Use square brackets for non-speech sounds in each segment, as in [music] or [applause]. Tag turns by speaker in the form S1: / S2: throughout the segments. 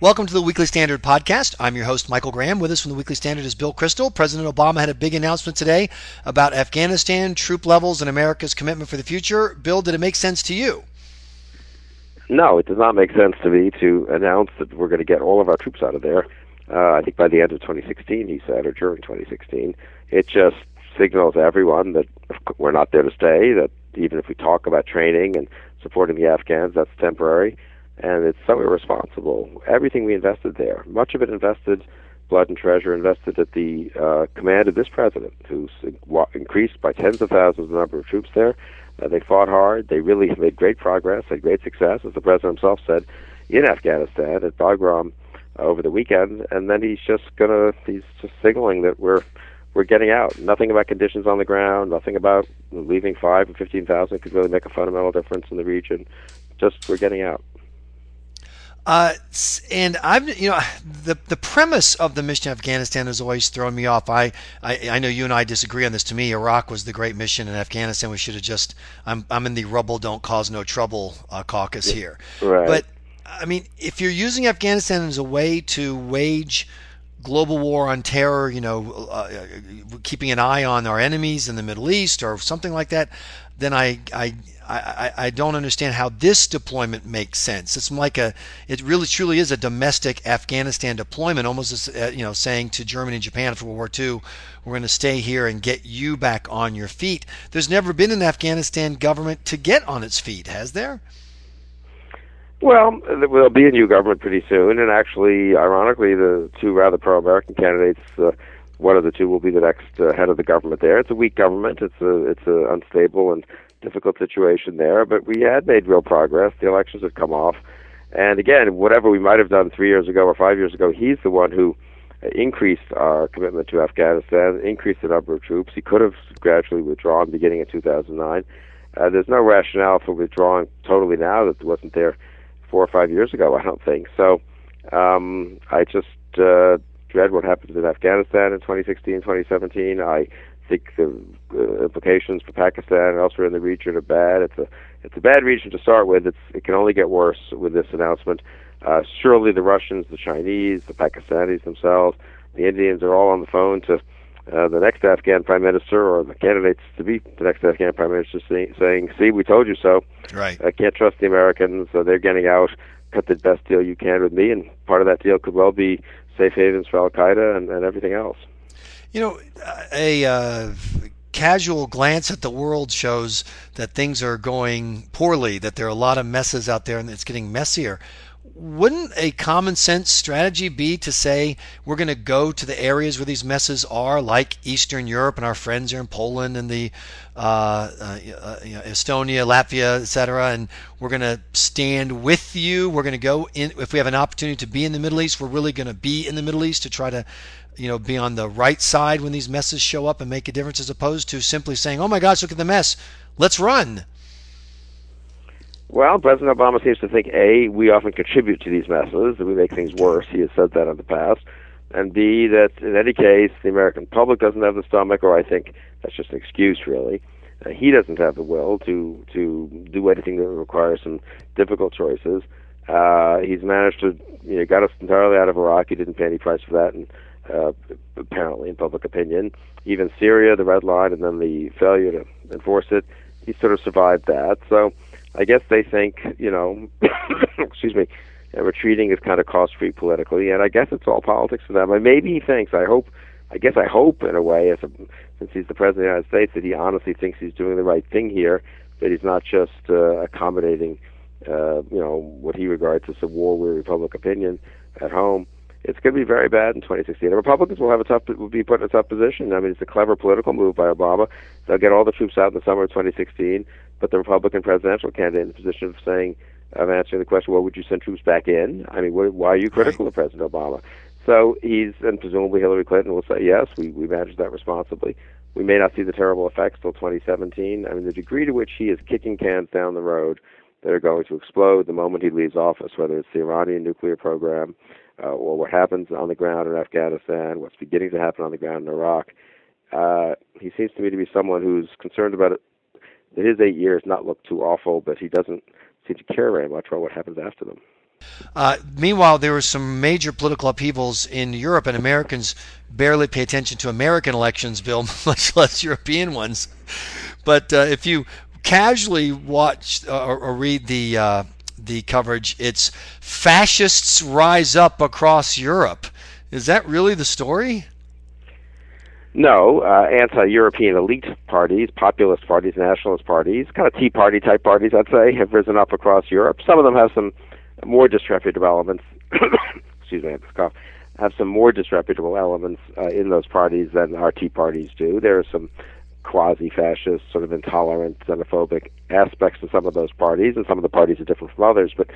S1: Welcome to the Weekly Standard podcast. I'm your host, Michael Graham. With us from the Weekly Standard is Bill Kristol. President Obama had a big announcement today about Afghanistan, troop levels, and America's commitment for the future. Bill, did it make sense to you?
S2: No, it does not make sense to me to announce that we're going to get all of our troops out of there. Uh, I think by the end of 2016, he said, or during 2016. It just signals everyone that we're not there to stay, that even if we talk about training and supporting the Afghans, that's temporary and it's so irresponsible. Everything we invested there, much of it invested, blood and treasure invested at the uh, command of this president, who's increased by tens of thousands the number of troops there. Uh, they fought hard. They really made great progress, had great success, as the president himself said, in Afghanistan at Bagram uh, over the weekend. And then he's just gonna, he's just signaling that we're we're getting out. Nothing about conditions on the ground. Nothing about leaving five or fifteen thousand could really make a fundamental difference in the region. Just we're getting out.
S1: Uh, and I've, you know, the the premise of the mission in Afghanistan has always thrown me off. I, I, I know you and I disagree on this. To me, Iraq was the great mission, in Afghanistan we should have just. I'm I'm in the rubble don't cause no trouble uh, caucus here.
S2: Right.
S1: But I mean, if you're using Afghanistan as a way to wage global war on terror, you know, uh, keeping an eye on our enemies in the Middle East or something like that, then I, I, I, I don't understand how this deployment makes sense. It's like a, it really truly is a domestic Afghanistan deployment, almost as, uh, you know, saying to Germany and Japan after World War II, we're going to stay here and get you back on your feet. There's never been an Afghanistan government to get on its feet, has there?
S2: Well, there will be a new government pretty soon, and actually, ironically, the two rather pro-American candidates, uh, one of the two will be the next uh, head of the government there. It's a weak government. It's a it's a unstable and difficult situation there, but we had made real progress. The elections had come off, and again, whatever we might have done three years ago or five years ago, he's the one who increased our commitment to Afghanistan, increased the number of troops. He could have gradually withdrawn beginning in 2009. Uh, there's no rationale for withdrawing totally now that wasn't there four or five years ago. I don't think so. Um, I just uh, dread what happens in Afghanistan in 2016, 2017. I think the uh, implications for Pakistan and elsewhere in the region are bad. It's a it's a bad region to start with. It's it can only get worse with this announcement. Uh, surely the Russians, the Chinese, the Pakistanis themselves, the Indians are all on the phone to uh, the next Afghan prime minister or the candidates to be the next Afghan prime minister say, saying, "See, we told you so.
S1: Right.
S2: I can't trust the Americans. So they're getting out. Cut the best deal you can with me, and part of that deal could well be safe havens for Al Qaeda and, and everything else."
S1: You know, a uh, casual glance at the world shows that things are going poorly, that there are a lot of messes out there and it's getting messier. Wouldn't a common sense strategy be to say we're going to go to the areas where these messes are, like Eastern Europe, and our friends are in Poland and the uh, uh, you know, Estonia, Latvia, etc., and we're going to stand with you. We're going to go in if we have an opportunity to be in the Middle East. We're really going to be in the Middle East to try to you know, be on the right side when these messes show up and make a difference as opposed to simply saying, oh my gosh, look at the mess. Let's run.
S2: Well, President Obama seems to think A, we often contribute to these messes, that we make things worse. He has said that in the past. And B, that in any case, the American public doesn't have the stomach, or I think that's just an excuse, really. Uh, he doesn't have the will to to do anything that requires some difficult choices. Uh, he's managed to you know, got us entirely out of Iraq. He didn't pay any price for that, and uh, apparently in public opinion. Even Syria, the red line, and then the failure to enforce it, he sort of survived that. So I guess they think, you know, [coughs] excuse me, uh, retreating is kind of cost-free politically, and I guess it's all politics for them. And maybe he thinks, I hope, I guess I hope in a way, as a, since he's the president of the United States, that he honestly thinks he's doing the right thing here, that he's not just uh, accommodating, uh, you know, what he regards as a war-weary public opinion at home it's going to be very bad in 2016. The Republicans will have a tough, will be put in a tough position. I mean, it's a clever political move by Obama. They'll get all the troops out in the summer of 2016, but the Republican presidential candidate in the position of saying, of answering the question, well, would you send troops back in? I mean, what, why are you critical right. of President Obama? So he's, and presumably Hillary Clinton will say, yes, we, we managed that responsibly. We may not see the terrible effects till 2017. I mean, the degree to which he is kicking cans down the road that are going to explode the moment he leaves office, whether it's the Iranian nuclear program, uh, or what happens on the ground in Afghanistan, what's beginning to happen on the ground in Iraq. Uh, he seems to me to be someone who's concerned about That his eight years not look too awful, but he doesn't seem to care very much about what happens after them.
S1: Uh, meanwhile, there were some major political upheavals in Europe, and Americans barely pay attention to American elections, Bill, [laughs] much less European ones. But uh, if you casually watch uh, or, or, read the uh, the coverage, it's fascists rise up across Europe. Is that really the story?
S2: No, uh, anti-European elite parties, populist parties, nationalist parties, kind of Tea Party type parties, I'd say, have risen up across Europe. Some of them have some more disreputable elements. [coughs] excuse me, I have this cough. Have some more disreputable elements uh, in those parties than our Tea parties do. There are some quasi-fascist, sort of intolerant, xenophobic aspects to some of those parties, and some of the parties are different from others. But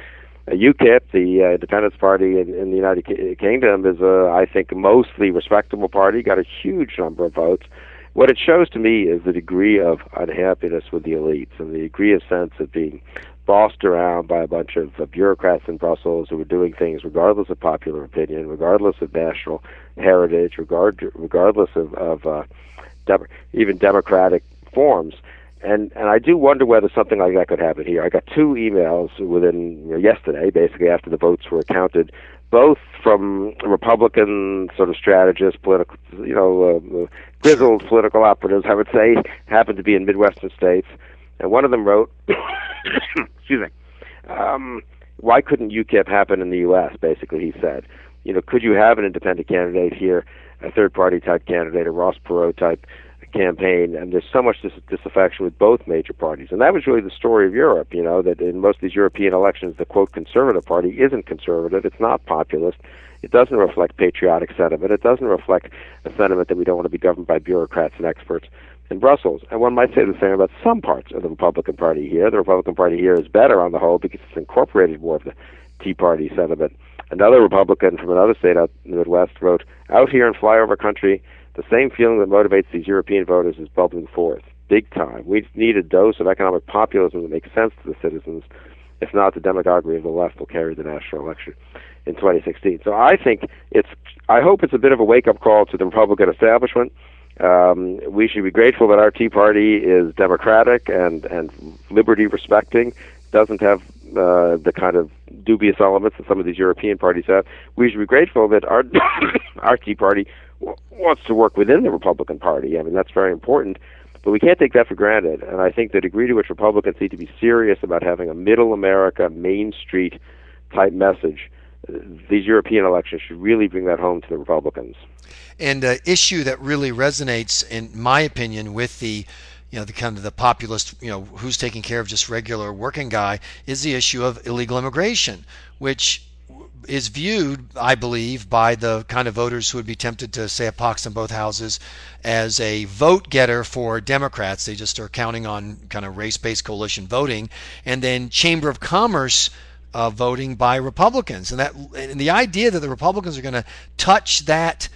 S2: UKIP, the uh, Independence Party in, in the United K- Kingdom, is a, I think, mostly respectable party. Got a huge number of votes. What it shows to me is the degree of unhappiness with the elites and the degree of sense of being bossed around by a bunch of uh, bureaucrats in Brussels who were doing things regardless of popular opinion, regardless of national heritage, regard regardless of, of uh, de- even democratic forms. And and I do wonder whether something like that could happen here. I got two emails within you know, yesterday, basically after the votes were counted, both from Republican sort of strategists, political, you know, uh, grizzled political operatives, I would say, happened to be in Midwestern states. And one of them wrote, [coughs] excuse me, um, why couldn't UKIP happen in the U.S., basically, he said. You know, could you have an independent candidate here, a third party type candidate, a Ross Perot type campaign, and there's so much dis- disaffection with both major parties. And that was really the story of Europe, you know, that in most of these European elections, the quote conservative party isn't conservative, it's not populist, it doesn't reflect patriotic sentiment, it doesn't reflect a sentiment that we don't want to be governed by bureaucrats and experts in Brussels. And one might say the same about some parts of the Republican Party here. The Republican Party here is better on the whole because it's incorporated more of the Tea Party sentiment. Another Republican from another state out in the Midwest wrote, Out here in flyover country, the same feeling that motivates these European voters is bubbling forth, big time. We need a dose of economic populism that makes sense to the citizens. If not, the demagoguery of the left will carry the national election in 2016. So I think it's, I hope it's a bit of a wake-up call to the Republican establishment. Um, we should be grateful that our Tea Party is democratic and and liberty respecting, doesn't have uh, the kind of dubious elements that some of these European parties have. We should be grateful that our [coughs] our Tea Party wants to work within the Republican Party. I mean, that's very important. But we can't take that for granted. And I think the degree to which Republicans need to be serious about having a middle America, Main Street type message, these European elections should really bring that home to the Republicans.
S1: And an issue that really resonates, in my opinion, with the you know the kind of the populist you know who's taking care of just regular working guy is the issue of illegal immigration which is viewed, I believe, by the kind of voters who would be tempted to say a pox in both houses as a vote getter for Democrats. They just are counting on kind of race based coalition voting. And then Chamber of Commerce. Uh, voting by Republicans, and that and the idea that the Republicans are going to touch that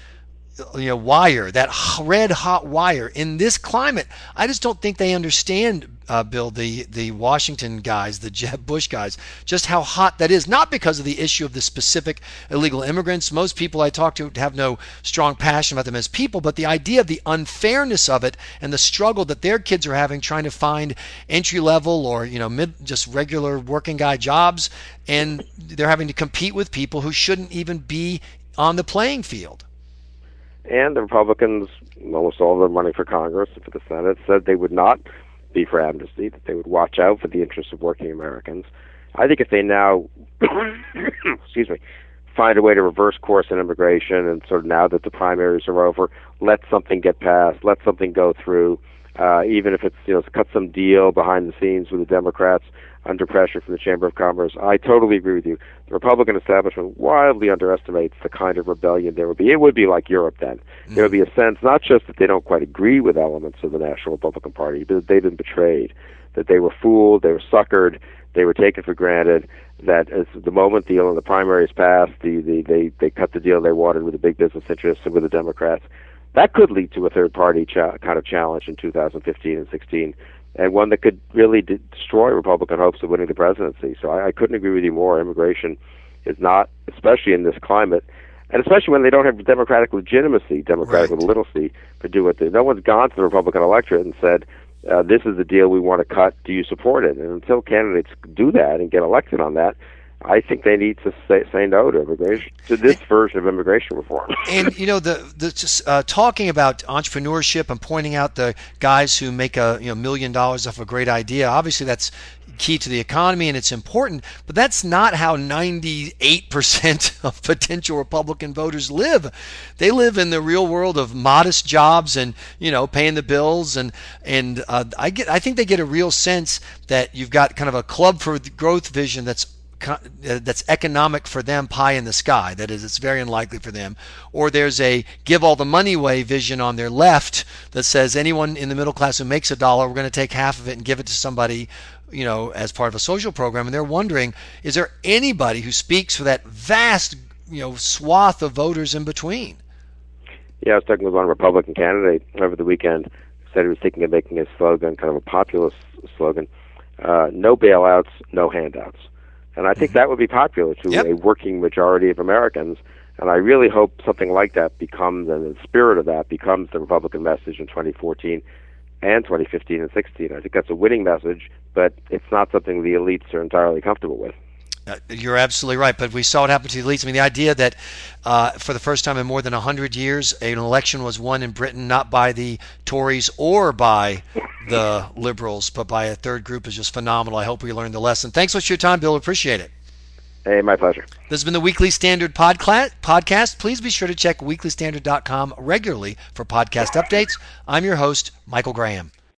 S1: you know wire that red hot wire in this climate. I just don't think they understand uh, bill the the washington guys the jeb bush guys just how hot that is. Not because of the issue of the specific illegal immigrants. Most people i talk to have no strong passion about them as people but the idea of the unfairness of it and the struggle that their kids are having trying to find entry level or you know mid just regular working guy jobs and they're having to compete with people who shouldn't even be on the playing field
S2: and the Republicans, almost all of them running for Congress and for the Senate, said they would not be for amnesty, that they would watch out for the interests of working Americans. I think if they now, [coughs] excuse me, find a way to reverse course in immigration, and sort of now that the primaries are over, let something get passed, let something go through, uh, even if it's you know cut some deal behind the scenes with the Democrats under pressure from the Chamber of Commerce. I totally agree with you. The Republican establishment wildly underestimates the kind of rebellion there would be. It would be like Europe then. Mm-hmm. There would be a sense not just that they don't quite agree with elements of the National Republican Party, but that they've been betrayed, that they were fooled, they were suckered, they were taken for granted. That as the moment the you know, the primaries passed, the, the they they cut the deal they wanted with the big business interests and with the Democrats. That could lead to a third party cha- kind of challenge in 2015 and 16 and one that could really de- destroy Republican hopes of winning the presidency. So I, I couldn't agree with you more. Immigration is not, especially in this climate, and especially when they don't have democratic legitimacy, democratic right. legitimacy to do it. No one's gone to the Republican electorate and said, uh, "This is the deal we want to cut. Do you support it?" And until candidates do that and get elected on that, I think they need to say, say no to immigration to this version of immigration reform. [laughs]
S1: and you know the the uh, talking about entrepreneurship and pointing out the guys who make a you know million dollars off a great idea. Obviously, that's key to the economy and it's important, but that's not how 98% [laughs] of potential Republican voters live. They live in the real world of modest jobs and, you know, paying the bills and and uh, I get I think they get a real sense that you've got kind of a club for growth vision that's that's economic for them pie in the sky. That is it's very unlikely for them. Or there's a give all the money away vision on their left that says anyone in the middle class who makes a dollar we're going to take half of it and give it to somebody you know as part of a social program. And they're wondering is there anybody who speaks for that vast you know swath of voters in between?
S2: Yeah i was talking with one republican candidate over the weekend said he was thinking of making a slogan kind of a populist slogan uh, no bailouts no handouts and I think that would be popular to yep. a working majority of Americans. And I really hope something like that becomes, and the spirit of that becomes the Republican message in 2014 and 2015 and 16. I think that's a winning message, but it's not something the elites are entirely comfortable with.
S1: Uh, you're absolutely right, but we saw it happen to the elites. I mean, the idea that uh, for the first time in more than 100 years, an election was won in Britain not by the Tories or by the Liberals, but by a third group is just phenomenal. I hope we learned the lesson. Thanks so much for your time, Bill. Appreciate it.
S2: Hey, my pleasure.
S1: This has been the Weekly Standard podcast. Please be sure to check weeklystandard.com regularly for podcast updates. I'm your host, Michael Graham.